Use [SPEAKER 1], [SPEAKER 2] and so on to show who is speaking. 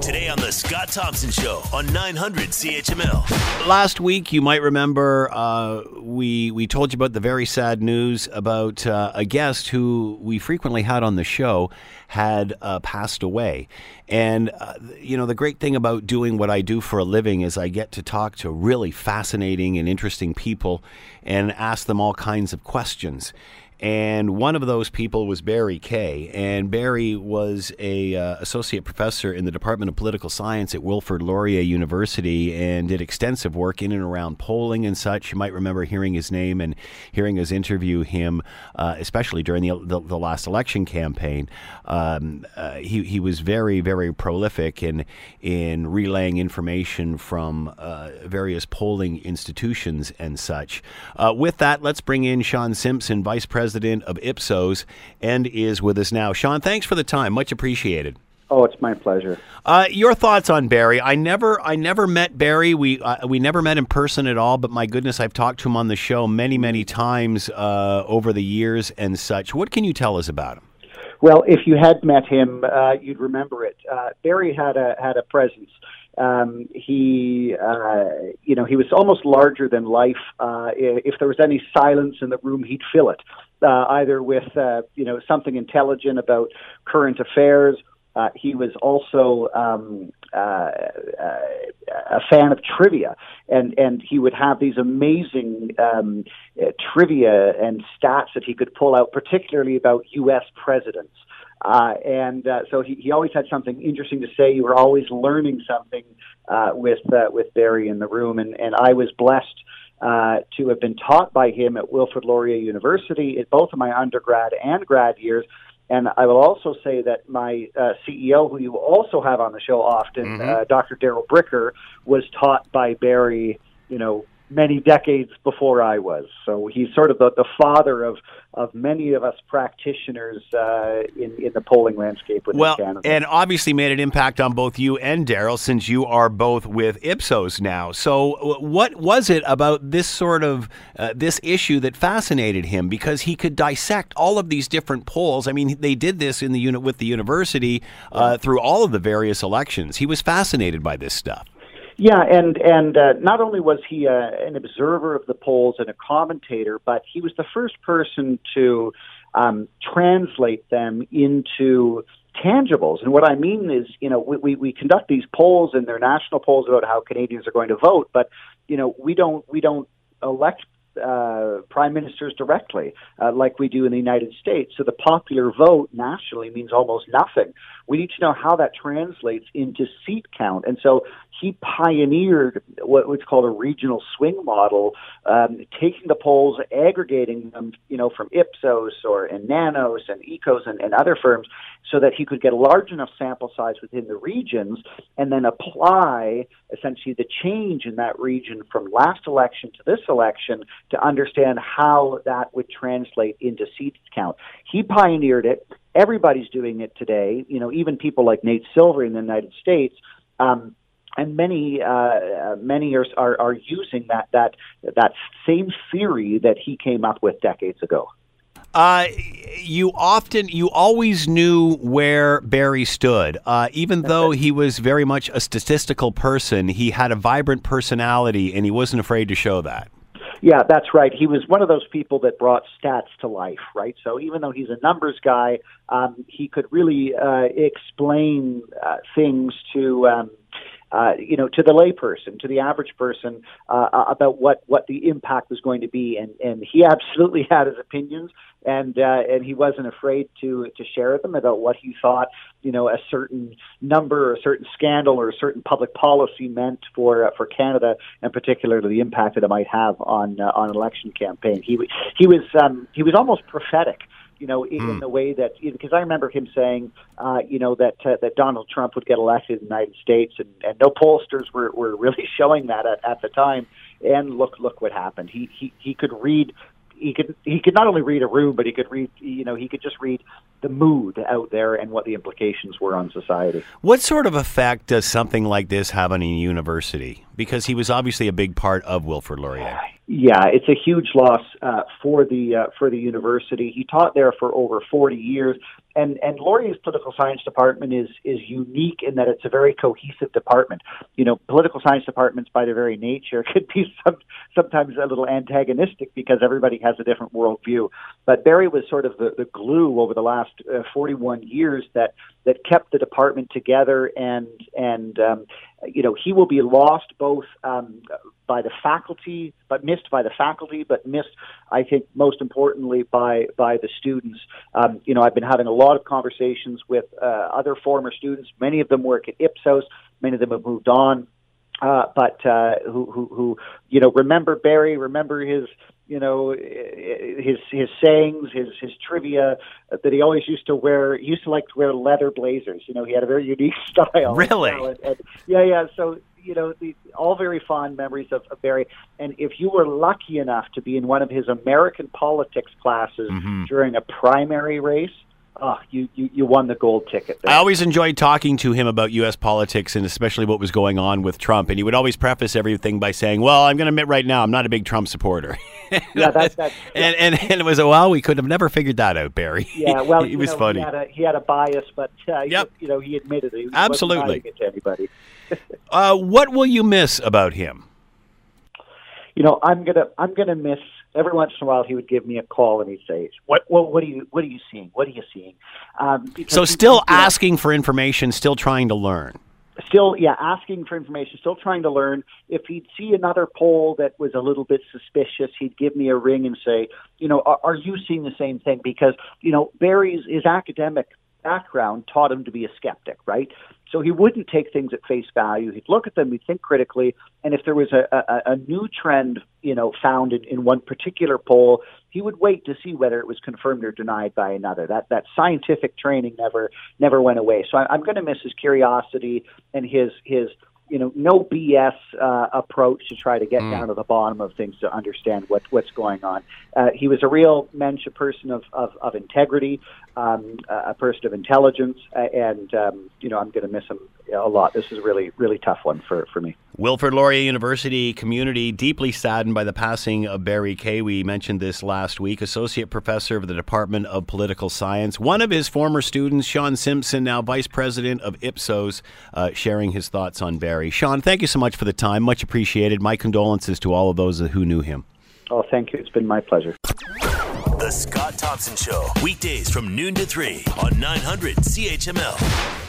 [SPEAKER 1] Today on the Scott Thompson Show on 900 CHML.
[SPEAKER 2] Last week, you might remember, uh, we we told you about the very sad news about uh, a guest who we frequently had on the show had uh, passed away. And uh, you know, the great thing about doing what I do for a living is I get to talk to really fascinating and interesting people and ask them all kinds of questions. And one of those people was Barry Kay. And Barry was a uh, associate professor in the Department of Political Science at Wilfrid Laurier University and did extensive work in and around polling and such. You might remember hearing his name and hearing us interview him, uh, especially during the, the, the, last election campaign. Um, uh, he, he was very, very prolific in, in relaying information from uh, various polling institutions and such. Uh, with that, let's bring in Sean Simpson, Vice President president of Ipsos, and is with us now. Sean, thanks for the time. Much appreciated.
[SPEAKER 3] Oh, it's my pleasure.
[SPEAKER 2] Uh, your thoughts on Barry? I never, I never met Barry. We uh, we never met in person at all. But my goodness, I've talked to him on the show many, many times uh, over the years and such. What can you tell us about him?
[SPEAKER 3] Well, if you had met him, uh, you'd remember it. Uh, Barry had a had a presence. Um, he, uh, you know, he was almost larger than life. Uh, if there was any silence in the room, he'd fill it, uh, either with, uh, you know, something intelligent about current affairs. Uh, he was also um, uh, uh, a fan of trivia, and and he would have these amazing um, uh, trivia and stats that he could pull out, particularly about U.S. presidents. Uh, and uh, so he, he always had something interesting to say. You were always learning something uh, with uh, with Barry in the room, and, and I was blessed uh, to have been taught by him at Wilfrid Laurier University at both of my undergrad and grad years. And I will also say that my uh, CEO, who you also have on the show often, mm-hmm. uh, Dr. Darrell Bricker, was taught by Barry, you know, many decades before I was. So he's sort of the, the father of, of many of us practitioners uh, in, in the polling landscape within
[SPEAKER 2] well,
[SPEAKER 3] Canada.
[SPEAKER 2] And obviously made an impact on both you and Darrell since you are both with Ipsos now. So what was it about this sort of uh, this issue that fascinated him? Because he could dissect all of these different polls. I mean, they did this in the unit with the university uh, through all of the various elections. He was fascinated by this stuff.
[SPEAKER 3] Yeah, and and uh, not only was he uh, an observer of the polls and a commentator, but he was the first person to um, translate them into tangibles. And what I mean is, you know, we, we, we conduct these polls and they're national polls about how Canadians are going to vote, but you know, we don't we don't elect uh, prime ministers directly, uh, like we do in the United States. So the popular vote nationally means almost nothing. We need to know how that translates into seat count. And so he pioneered what was called a regional swing model, um, taking the polls, aggregating them, you know, from Ipsos or and Nanos and EKOS and, and other firms, so that he could get a large enough sample size within the regions, and then apply essentially the change in that region from last election to this election to understand how that would translate into seat count. He pioneered it. Everybody's doing it today. You know, even people like Nate Silver in the United States. Um, and many uh, uh, many are, are are using that that that same theory that he came up with decades ago.
[SPEAKER 2] Uh, you often, you always knew where Barry stood. Uh, even though he was very much a statistical person, he had a vibrant personality, and he wasn't afraid to show that.
[SPEAKER 3] Yeah, that's right. He was one of those people that brought stats to life, right? So even though he's a numbers guy, um, he could really uh, explain uh, things to. Um, uh, you know, to the layperson, to the average person, uh, about what what the impact was going to be, and and he absolutely had his opinions, and uh, and he wasn't afraid to to share them about what he thought, you know, a certain number, or a certain scandal, or a certain public policy meant for uh, for Canada, and particularly the impact that it might have on uh, on election campaign. He he was um, he was almost prophetic you know, in, mm. in the way that because I remember him saying, uh, you know, that uh, that Donald Trump would get elected in the United States, and, and no pollsters were, were really showing that at, at the time. And look, look what happened. He he he could read he could he could not only read a room, but he could read you know he could just read the mood out there and what the implications were on society.
[SPEAKER 2] What sort of effect does something like this have on a university? Because he was obviously a big part of Wilfrid Laurier.
[SPEAKER 3] Yeah, it's a huge loss uh, for the uh, for the university. He taught there for over forty years, And and Laurier's political science department is is unique in that it's a very cohesive department. You know, political science departments by their very nature could be some, sometimes a little antagonistic because everybody has a different worldview. But Barry was sort of the, the glue over the last uh, 41 years that that kept the department together and and um, you know he will be lost both um, by the faculty but missed by the faculty but missed I think most importantly by by the students um, you know I've been having a lot of conversations with uh, other former students many of them work at Ipsos many of them have moved on uh, but uh, who, who, who, you know, remember Barry, remember his, you know, his his sayings, his his trivia that he always used to wear. He used to like to wear leather blazers. You know, he had a very unique style.
[SPEAKER 2] Really?
[SPEAKER 3] And, and, yeah, yeah. So you know, the, all very fond memories of, of Barry. And if you were lucky enough to be in one of his American politics classes
[SPEAKER 2] Mhm.
[SPEAKER 3] during a primary race, oh, you, you, you won the gold ticket. There.
[SPEAKER 2] I always enjoyed talking to him about U.S. politics and especially what was going on with Trump. And he would always preface everything by saying, "Well, I'm going to admit right now, I'm not a big Trump supporter."
[SPEAKER 3] yeah, that's that's
[SPEAKER 2] and, and and it was a well, we could have never figured that out, Barry.
[SPEAKER 3] Yeah, well,
[SPEAKER 2] he was
[SPEAKER 3] know,
[SPEAKER 2] funny.
[SPEAKER 3] He had a, he had a bias, but uh,
[SPEAKER 2] Yep.
[SPEAKER 3] you know, he admitted it. He
[SPEAKER 2] Absolutely.
[SPEAKER 3] it to anybody.
[SPEAKER 2] Uh, what will you miss about him?
[SPEAKER 3] You know, I'm gonna I'm gonna miss. Every once in a while, he would give me a call and he'd say, "What what what are you what are you seeing? What are you seeing?" Um,
[SPEAKER 2] So, still
[SPEAKER 3] know,
[SPEAKER 2] asking for information, still trying to learn.
[SPEAKER 3] still yeah asking for information still trying to learn if he'd see another poll that was a little bit suspicious he'd give me a ring and say you know are, are you seeing the same thing because you know barry's his academic background taught him to be a skeptic right so he wouldn't take things at face value. He'd look at them he'd think critically and if there was a, a, a new trend you know found in, in one particular poll he would wait to see whether it was confirmed or denied by another. That that scientific training never never went away. So I, i'm going to miss his curiosity and his his you know no BS uh, approach to try to get down to the bottom of things to understand what what's going on. Uh, he was a real mensch, a person of of, of integrity, um, a person of intelligence, and um, you know I'm going to miss him a lot. This is a really really tough one for for me.
[SPEAKER 2] Wilfrid Laurier University community deeply saddened by the passing of Barry Kay. We mentioned this last week. Associate professor of the Department of Political Science. One of his former students, Sean Simpson, now vice president of Ipsos, uh, sharing his thoughts on Barry. Sean, thank you so much for the time. Much appreciated. My condolences to all of those who knew him.
[SPEAKER 3] Oh, thank you. It's been my pleasure.
[SPEAKER 1] The Scott Thompson Show, weekdays from noon to 3 on 900 CHML.